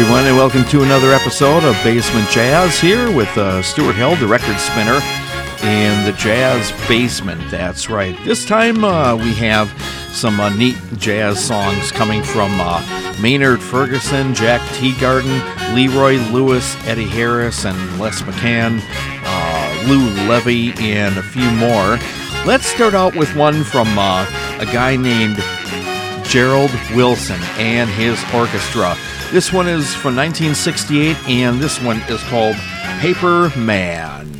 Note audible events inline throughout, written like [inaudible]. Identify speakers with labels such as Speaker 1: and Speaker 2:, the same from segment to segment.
Speaker 1: Everyone, and welcome to another episode of Basement Jazz here with uh, Stuart Hill, the record spinner, in the Jazz Basement. That's right. This time uh, we have some uh, neat jazz songs coming from uh, Maynard Ferguson, Jack Teagarden, Leroy Lewis, Eddie Harris, and Les McCann, uh, Lou Levy, and a few more. Let's start out with one from uh, a guy named Gerald Wilson and his orchestra. This one is from 1968, and this one is called Paper Man.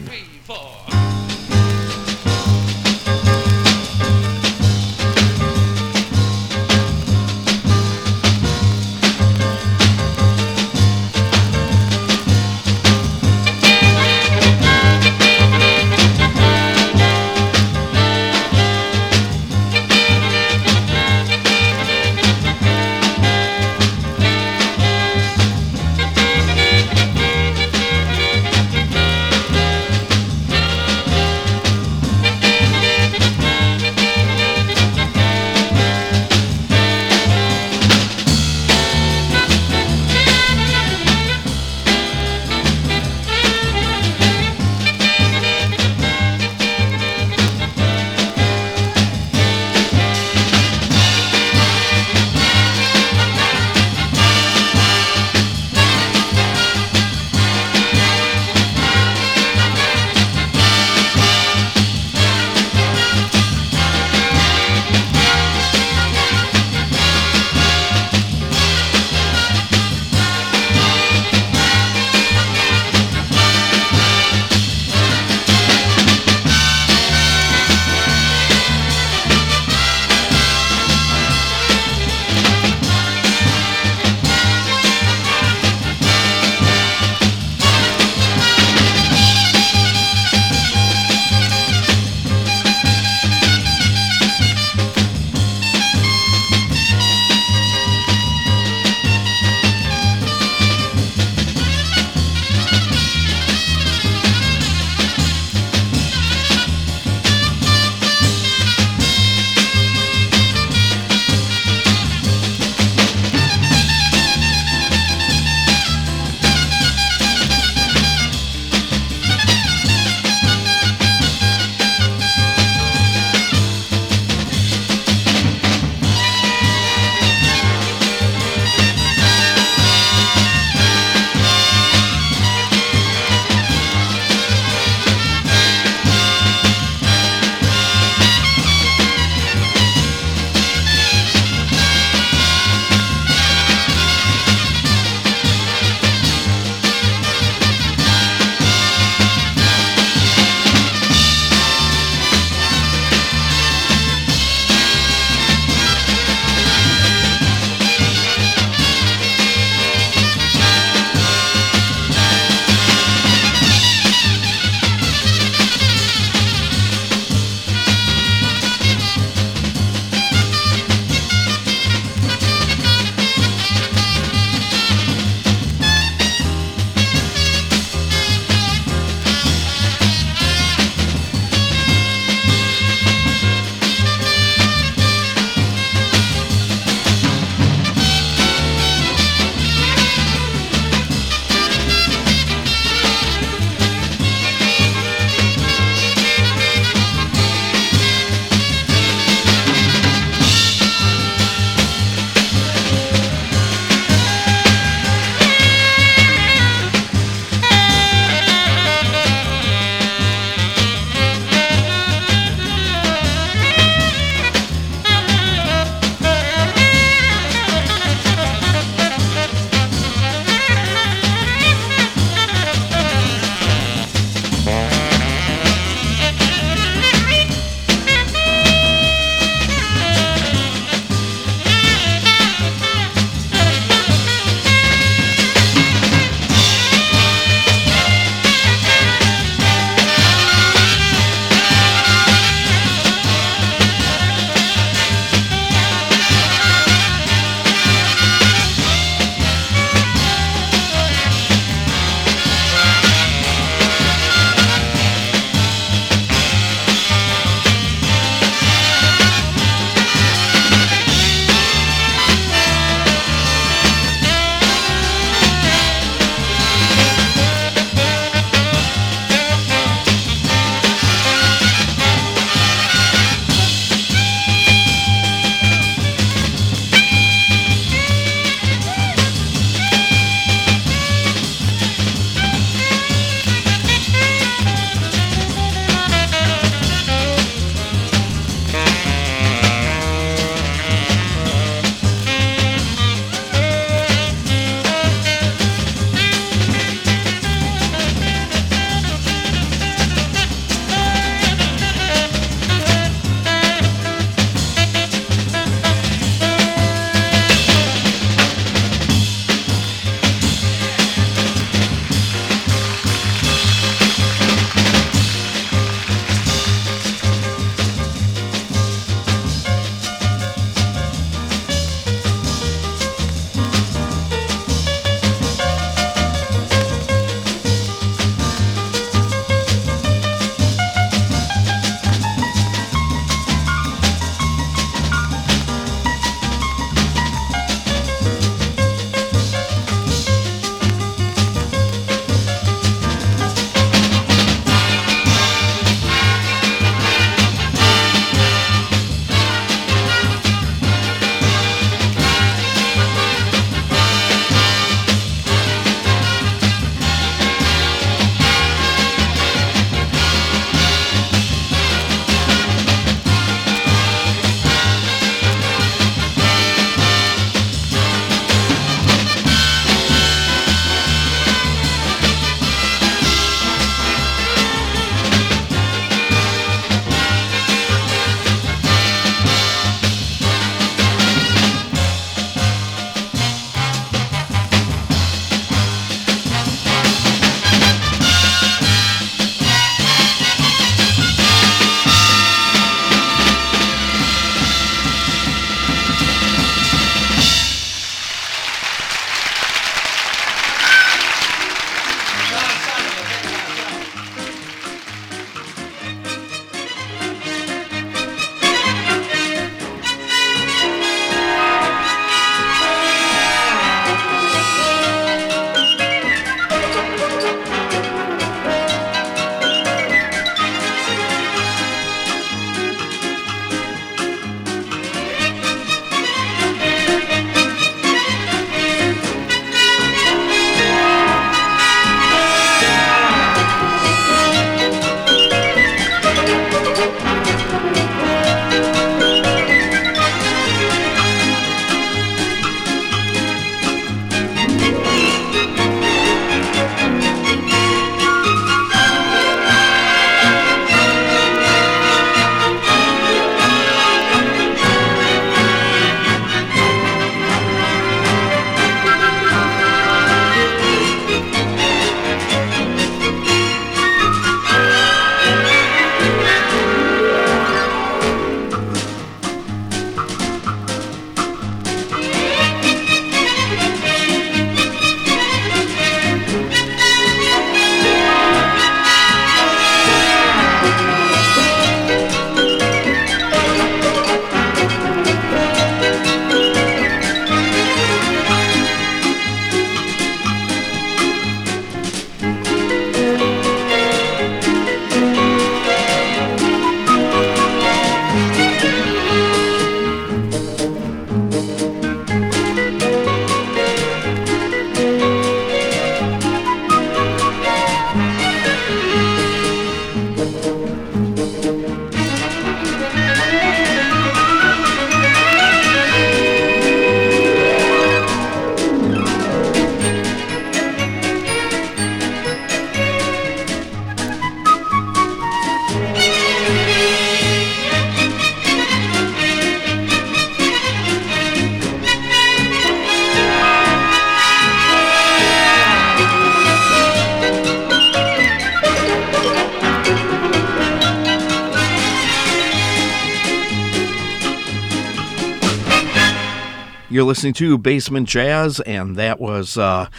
Speaker 1: Listening to Basement Jazz, and that was uh,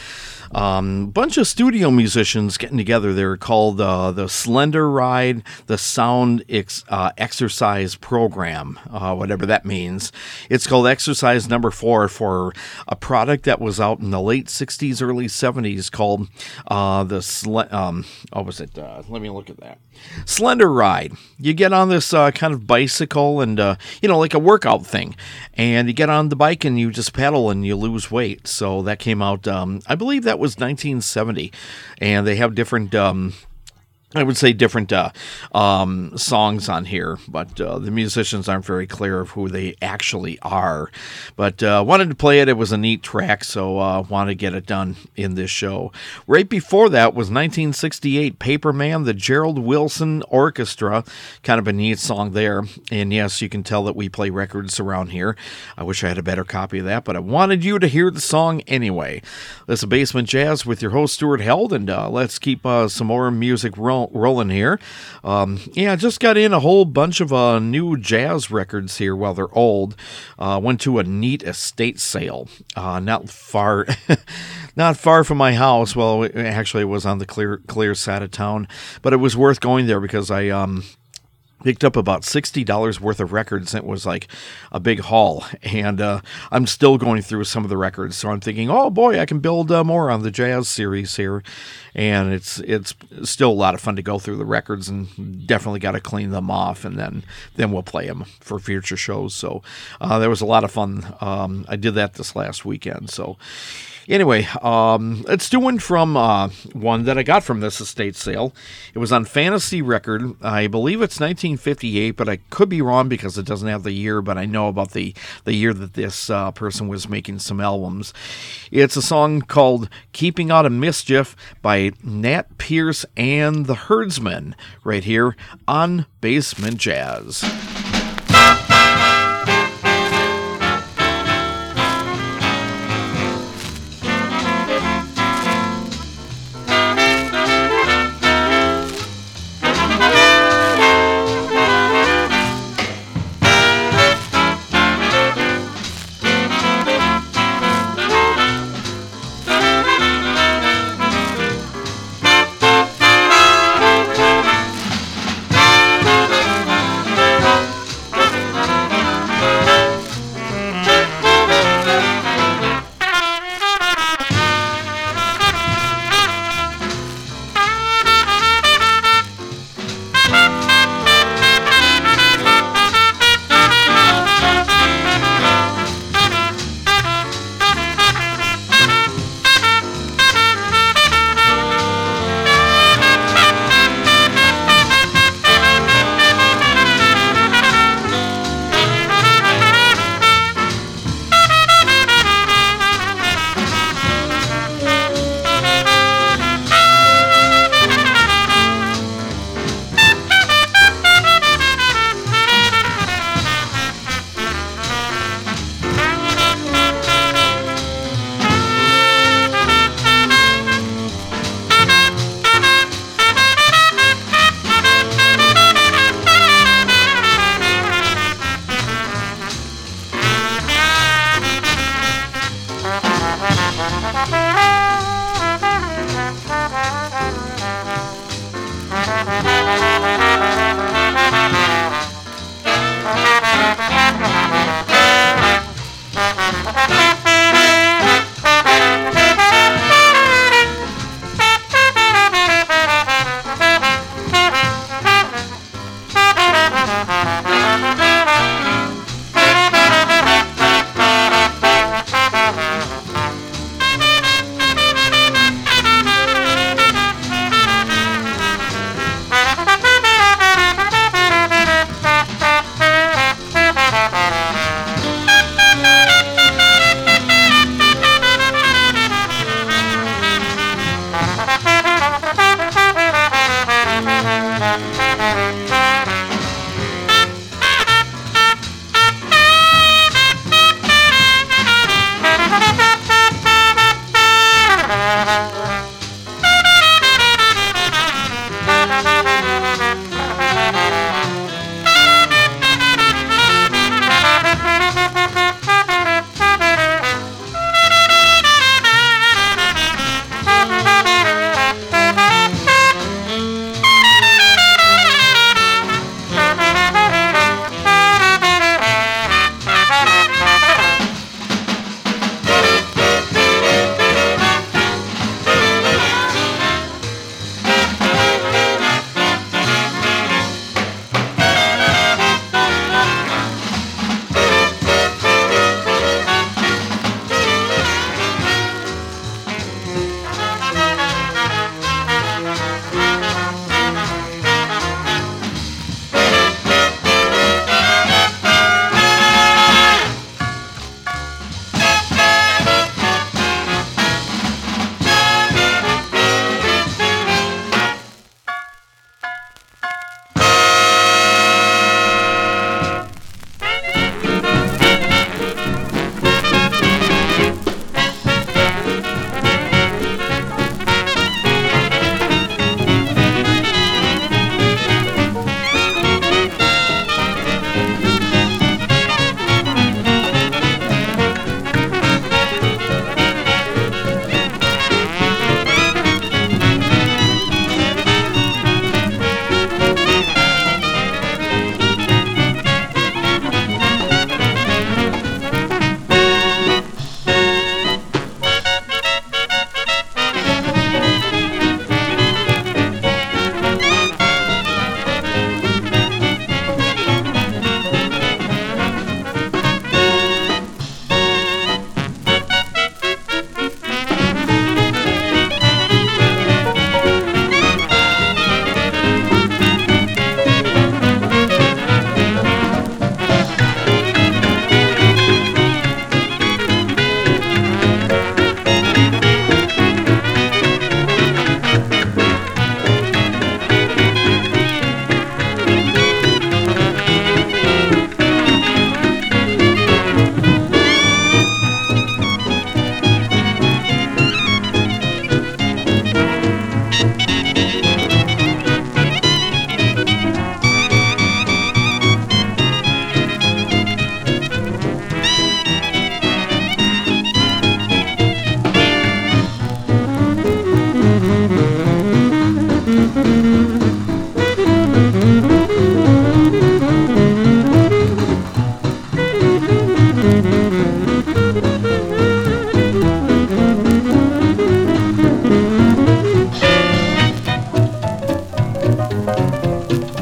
Speaker 1: um, bunch of studio musicians getting together. They're called uh, the Slenderide, the Sound ex- uh, Exercise Program, uh, whatever that means. It's called Exercise Number Four for a product that was out in the late '60s, early '70s called uh, the Sle- um, what was it? Uh, let me look at that. Slenderide. You get on this uh, kind of bicycle and you know like a workout thing, and you get on the bike and you just pedal and you lose weight. So that came out. Um, I believe that was 1970, and they have different um, I would say different uh, um, songs on here, but uh, the musicians aren't very clear of who they actually are. But uh, wanted to play it. It was a neat track, so uh, wanted to get it done in this show. Right before that was 1968 Paper Man, the Gerald Wilson Orchestra. Kind of a neat song there. And yes, you can tell that we play records around here. I wish I had a better copy of that, but I wanted you to hear the song anyway. This is Basement Jazz with your host, Stuart Held, and uh, let's keep uh, some more music rolling rolling here. Um, yeah, just got in a whole bunch of uh, new jazz records here while they're old. Uh, went to a neat estate sale, uh, not far, [laughs] not far from my house. Well, actually, it was on the clear clear side of town, but it was worth going there because I um, picked up about $60 worth of records. It was like a big haul. And uh, I'm still going through some of the records. So I'm thinking, oh boy, I can build uh, more on the jazz series here. And it's it's still a lot of fun to go through the records and definitely got to clean them off. And then, then we'll play them for future shows. So uh, there was a lot of fun. Um, I did that this last weekend. So Anyway, um, let's do one from uh, one that I got from this estate sale. It was on Fantasy Record. I believe it's 1958, but I could be wrong because it doesn't have the year. But I know about the the year that this uh, person was making some albums. It's a song called "Keeping Out of Mischief" by Nat Pierce and the Herdsmen, right here on Basement Jazz.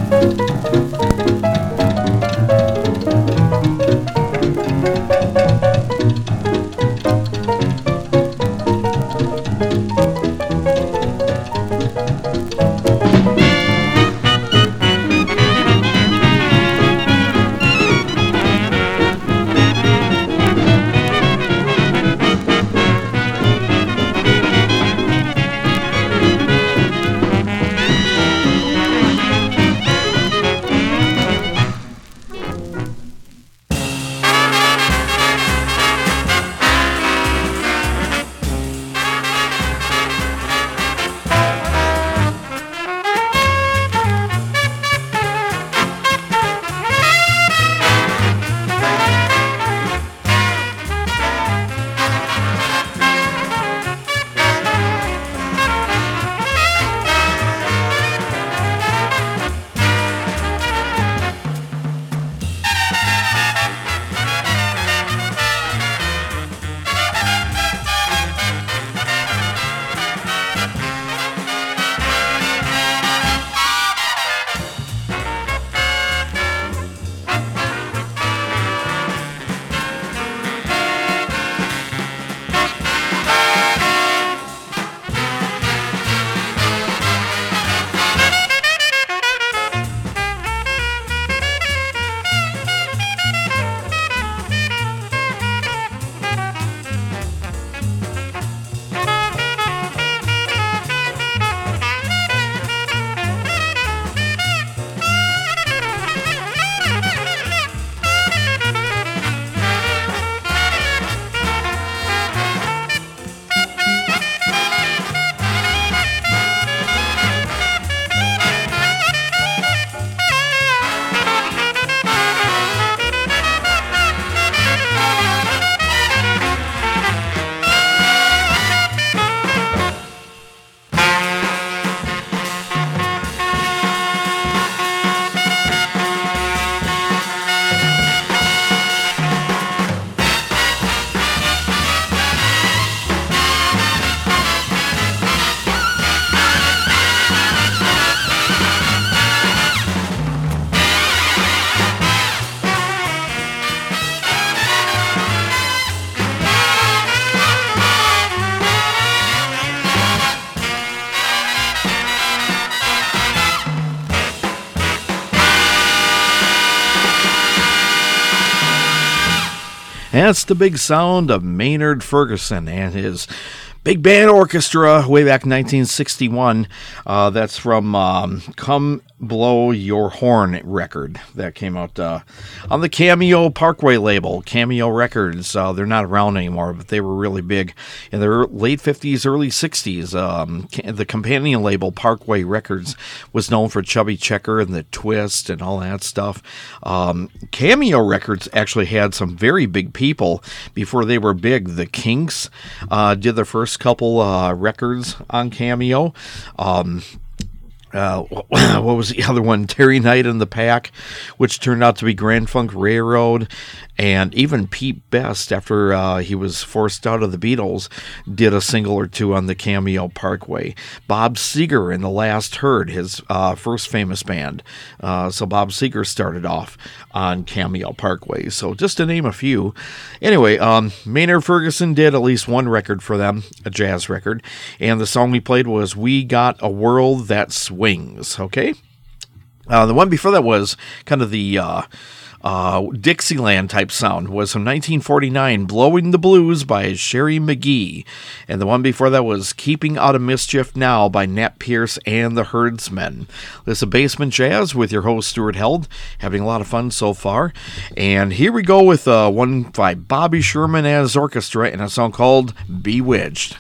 Speaker 1: Música That's the big sound of Maynard Ferguson and his big band orchestra way back in 1961. Uh, that's from um, Come Blow Your Horn record that came out uh, on the Cameo Parkway label, Cameo Records. Uh, they're not around anymore, but they were really big in the late 50s, early 60s. Um, the companion label, Parkway Records, was known for Chubby Checker and the Twist and all that stuff. Um, Cameo Records actually had some very big people before they were big. The Kinks uh, did their first couple uh, records on Cameo. Um, uh, [laughs] what was the other one? Terry Knight and the Pack, which turned out to be Grand Funk Railroad, and even Pete Best, after uh, he was forced out of the Beatles, did a single or two on the Cameo Parkway. Bob Seger in The Last Heard, his uh, first famous band. Uh, so Bob Seger started off on Cameo Parkway. So just to name a few. Anyway, um, Maynard Ferguson did at least one record for them, a jazz record, and the song we played was "We Got a World That Swings." Okay. Uh, the one before that was kind of the uh, uh, Dixieland type sound was from 1949, Blowing the Blues by Sherry McGee. And the one before that was Keeping Out of Mischief Now by Nat Pierce and the Herdsmen. This is Basement Jazz with your host, Stuart Held. Having a lot of fun so far. And here we go with uh, one by Bobby Sherman as orchestra and a song called Bewitched.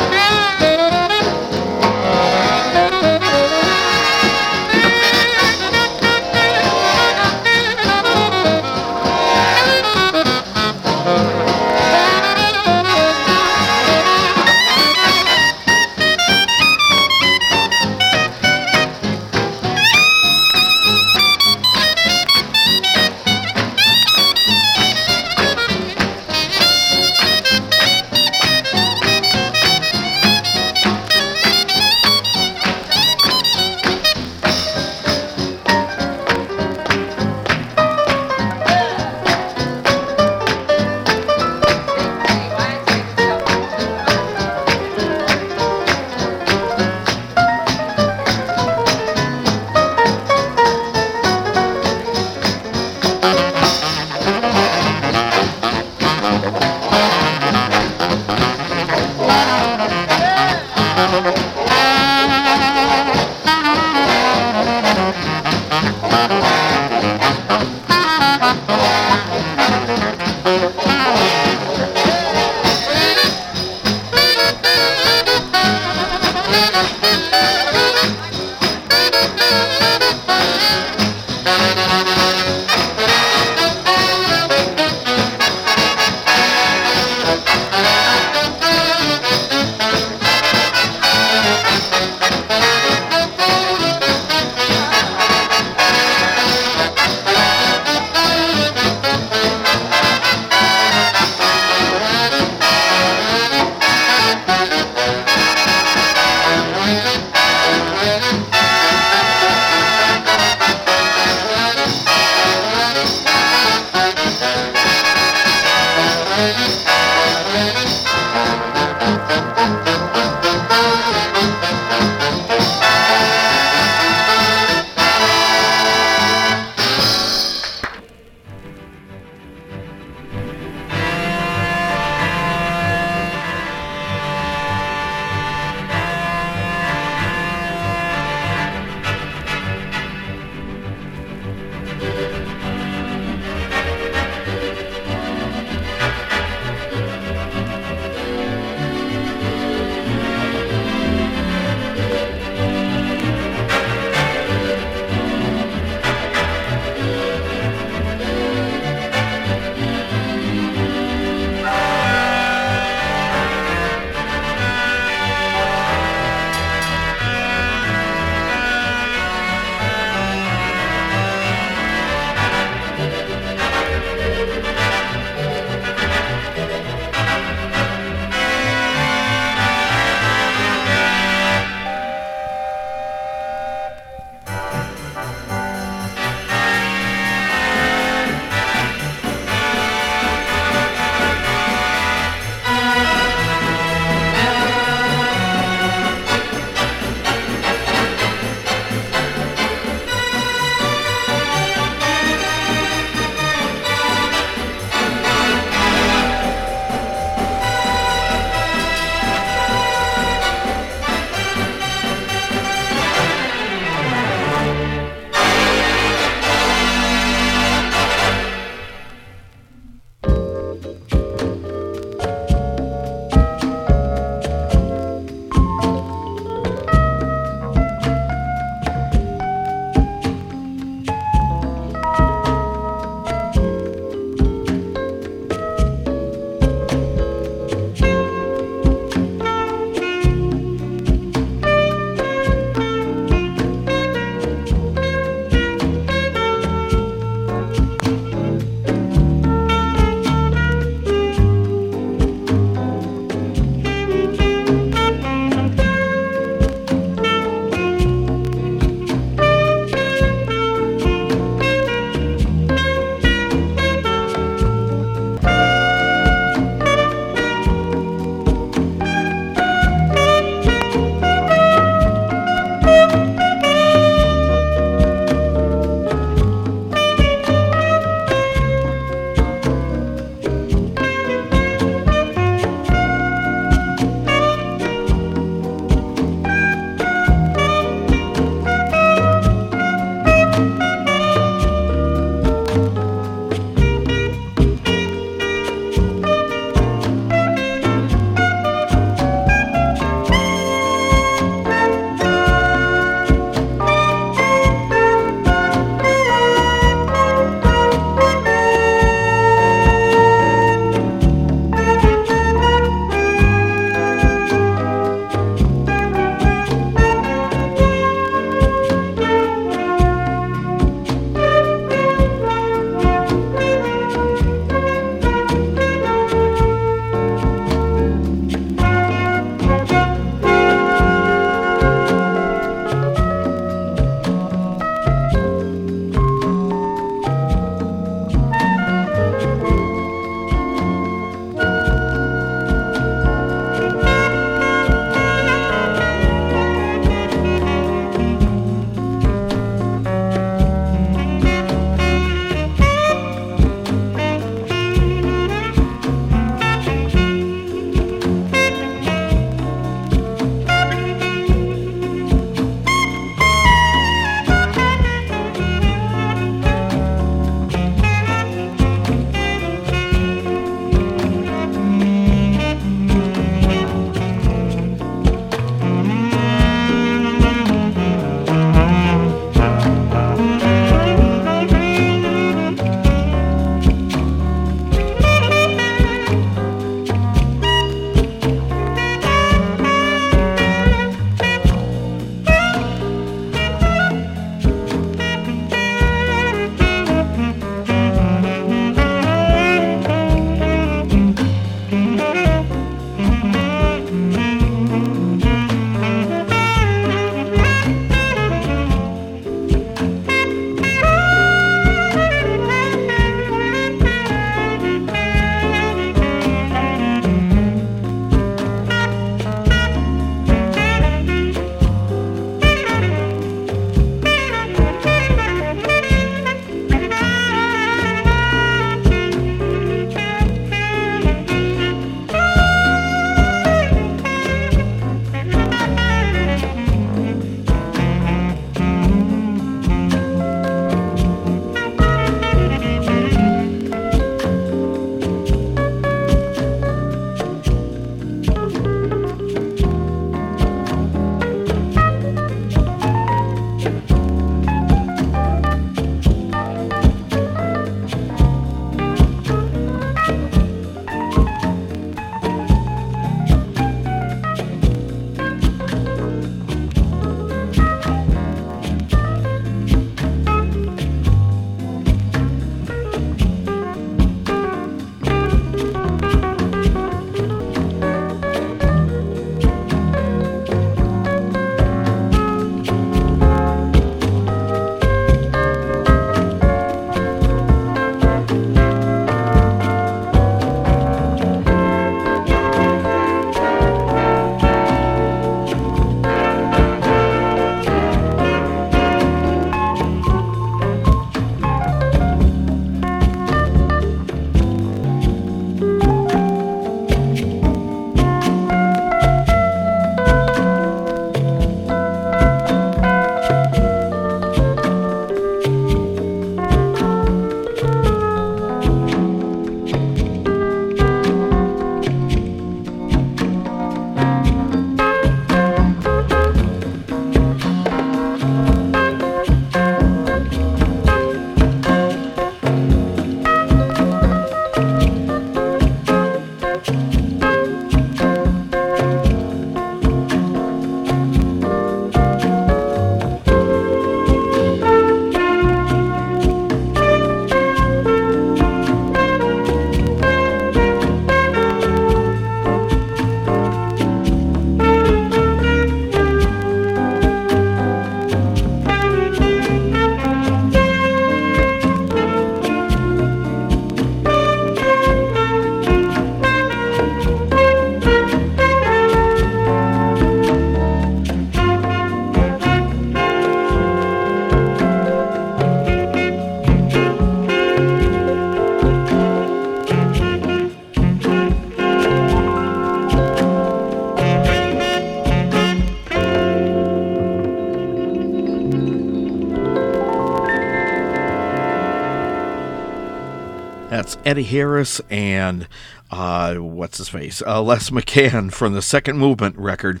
Speaker 1: Eddie Harris and uh, what's his face? Uh, Les McCann from the second movement record,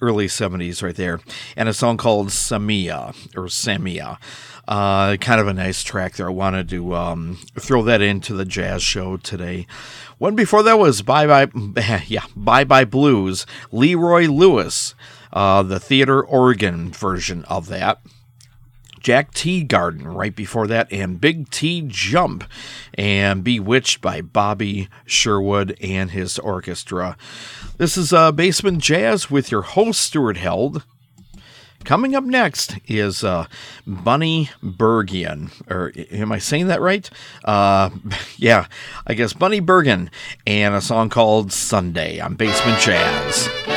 Speaker 1: early 70s, right there. And a song called Samia or Samia. Uh, kind of a nice track there. I wanted to um, throw that into the jazz show today. One before that was Bye Bye, [laughs] yeah, Bye Bye Blues, Leroy Lewis, uh, the theater organ version of that. Jack T Teagarden right before that, and Big T Jump, and Bewitched by Bobby Sherwood and his orchestra. This is uh, Basement Jazz with your host, Stuart Held. Coming up next is uh, Bunny Bergian, or am I saying that right? Uh, [laughs] yeah, I guess Bunny Bergen, and a song called Sunday on Basement Jazz.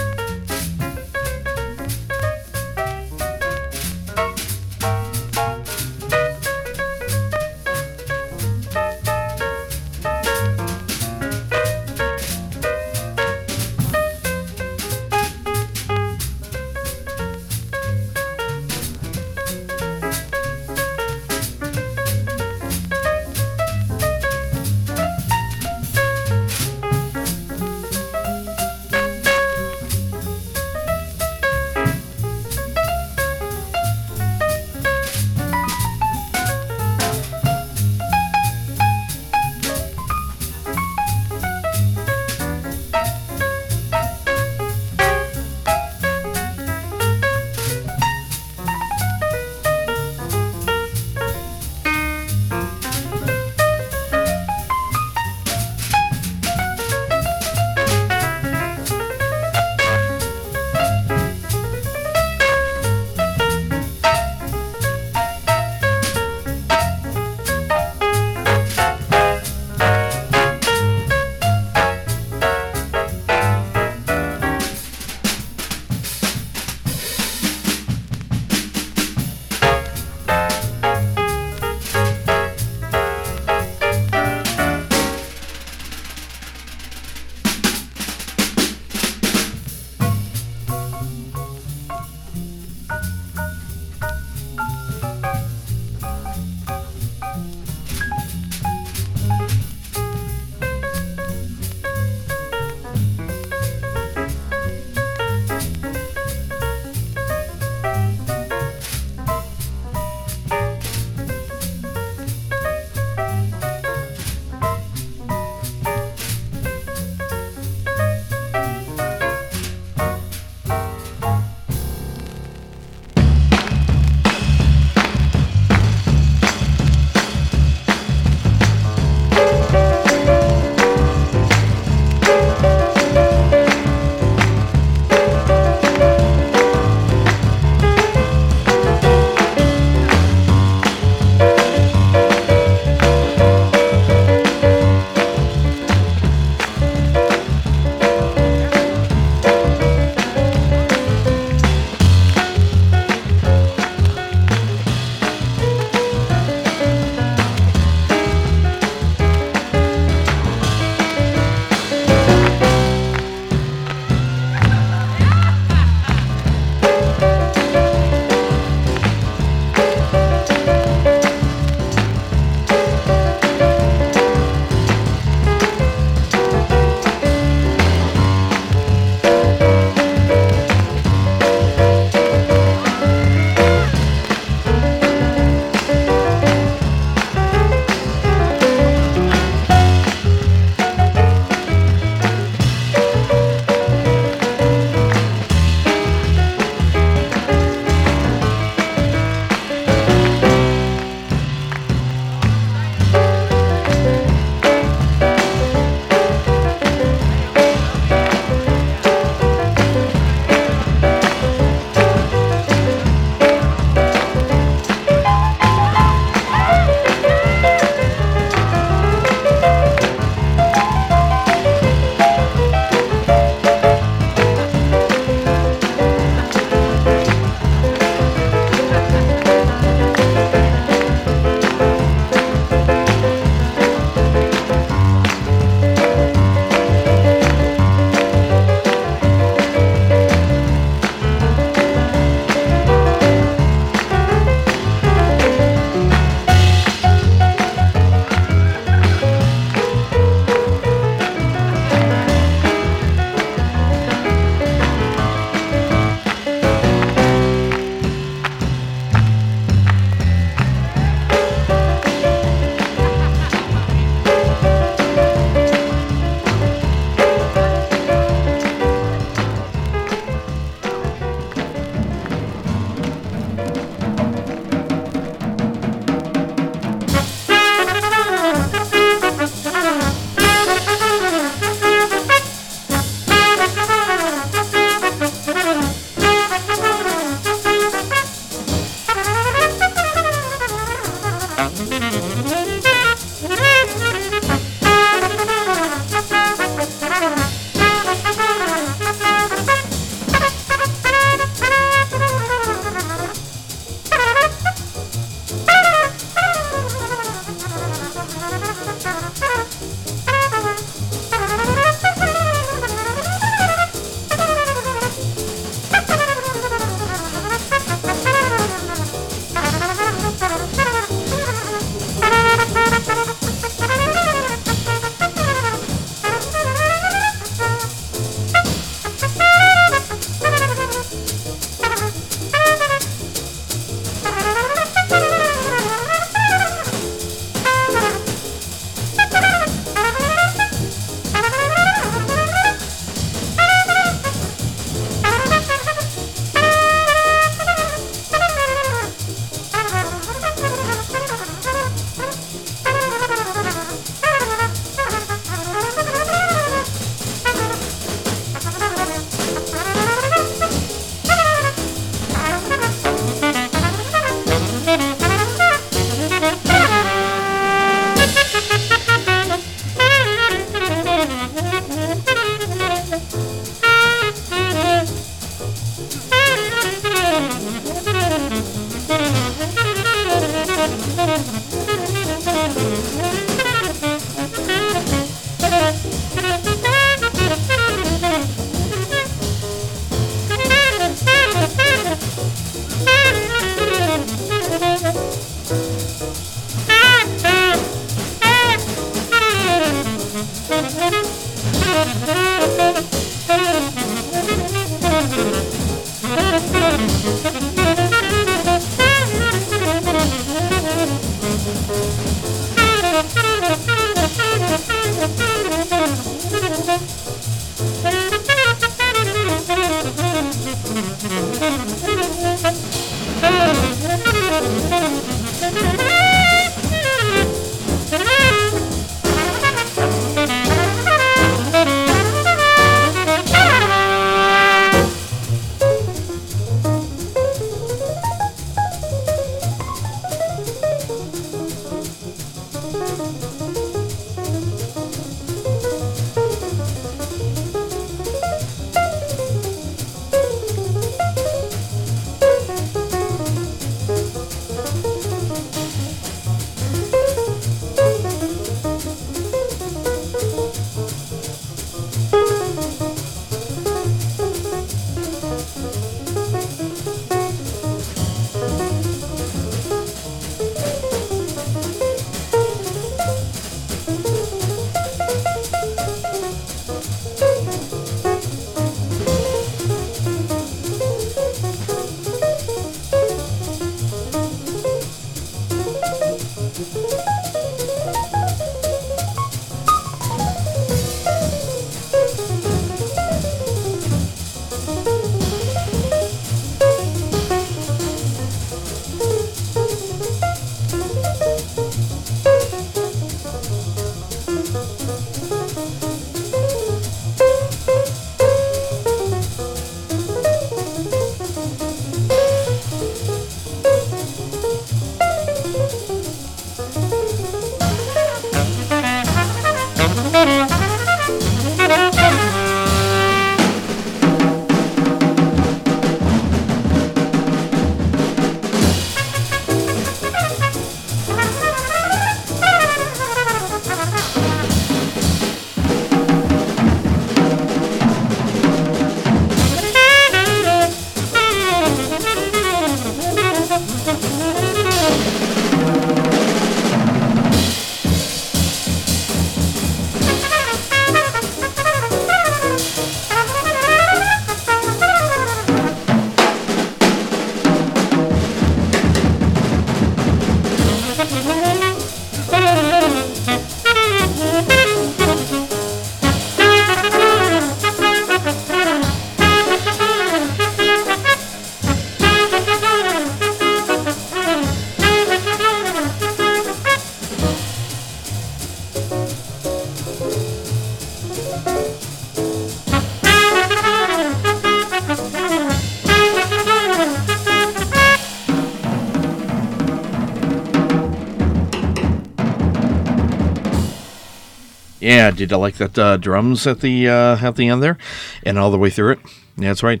Speaker 1: Yeah, did you like that uh, drums at the uh, at the end there, and all the way through it? That's right,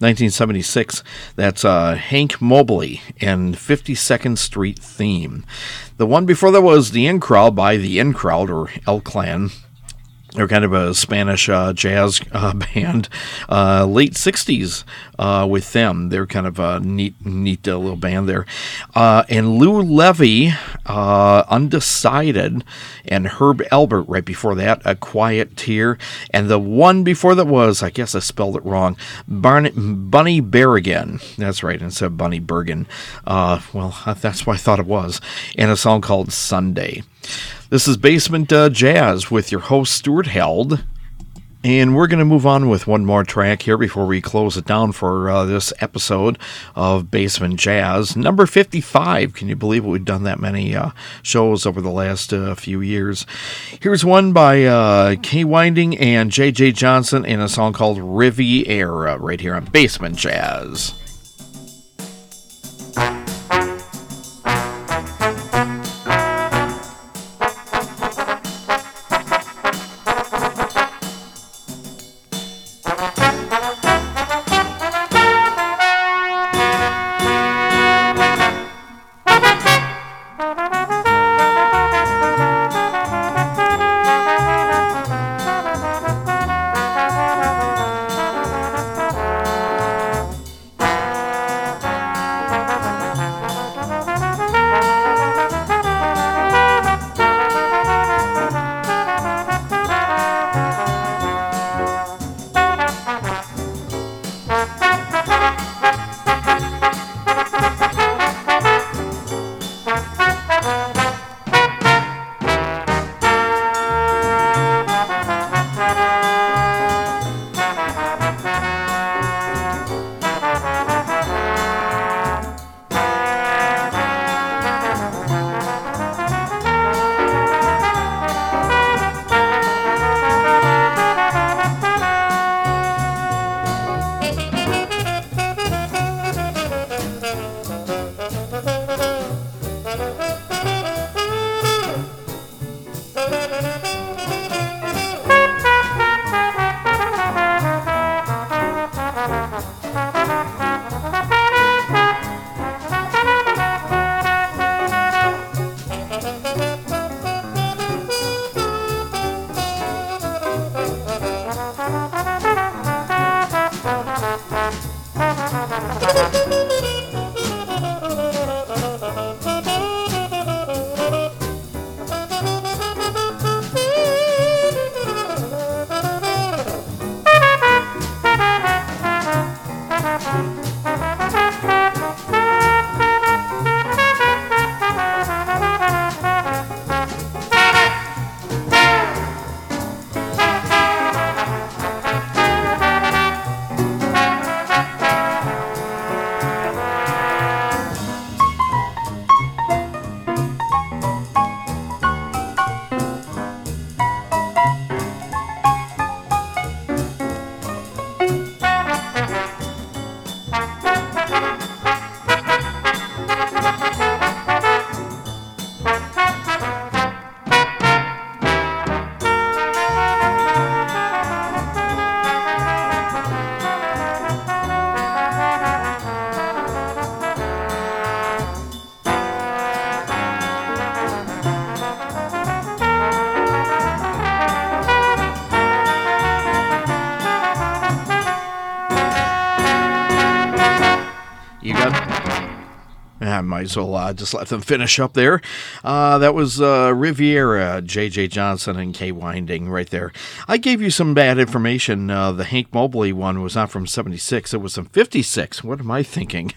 Speaker 1: 1976. That's uh, Hank Mobley and 52nd Street theme. The one before that was the In Crowd by the In Crowd or El Clan. They're kind of a Spanish uh, jazz [laughs] uh, band, uh, late '60s uh, with them. They're kind of a neat, neat uh, little band there. Uh, and Lou Levy, Undecided, and Herb Alpert right before that, A Quiet Tear. And the one before that was, I guess I spelled it wrong, Barney, Bunny Berrigan. That's right, instead of Bunny Bergen. well, [laughs] that's what I thought it was. And a song called Sunday. This is Basement uh, Jazz with your host, Stuart Held. And we're going to move on with one more track here before we close it down for uh, this episode of Basement Jazz. Number 55. Can you believe? We've done that many uh, shows over the last uh, few years. Here's one by uh, Kay Winding and J.J. Johnson in a song called Riviera right here on Basement Jazz. As well uh, just let them finish up there. Uh, that was uh, Riviera, J.J. Johnson, and Kay Winding right there. I gave you some bad information. Uh, the Hank Mobley one was not from 76, it was from 56. What am I thinking?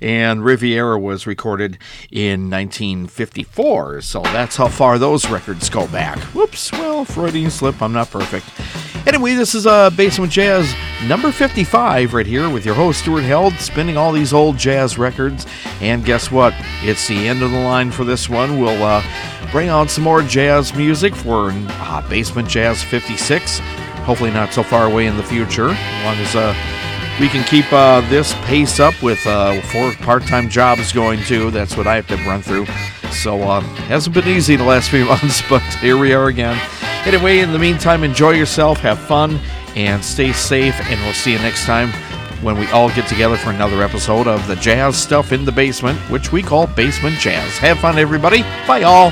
Speaker 1: And Riviera was recorded in 1954, so that's how far those records go back. Whoops, well, Freudian slip, I'm not perfect. Anyway, this is uh, Basement Jazz number 55 right here with your host, Stuart Held, spinning all these old jazz records. And guess what? It's the end of the line for this one. We'll uh, bring on some more jazz music for uh, Basement Jazz 56. Hopefully, not so far away in the future, as long as uh, we can keep uh, this pace up with uh, four part-time jobs going too. That's what I have to run through. So uh, hasn't been easy the last few [laughs] months, but here we are again. Anyway, in the meantime, enjoy yourself, have fun, and stay safe. And we'll see you next time when we all get together for another episode of the Jazz Stuff in the Basement, which we call Basement Jazz. Have fun, everybody. Bye, all.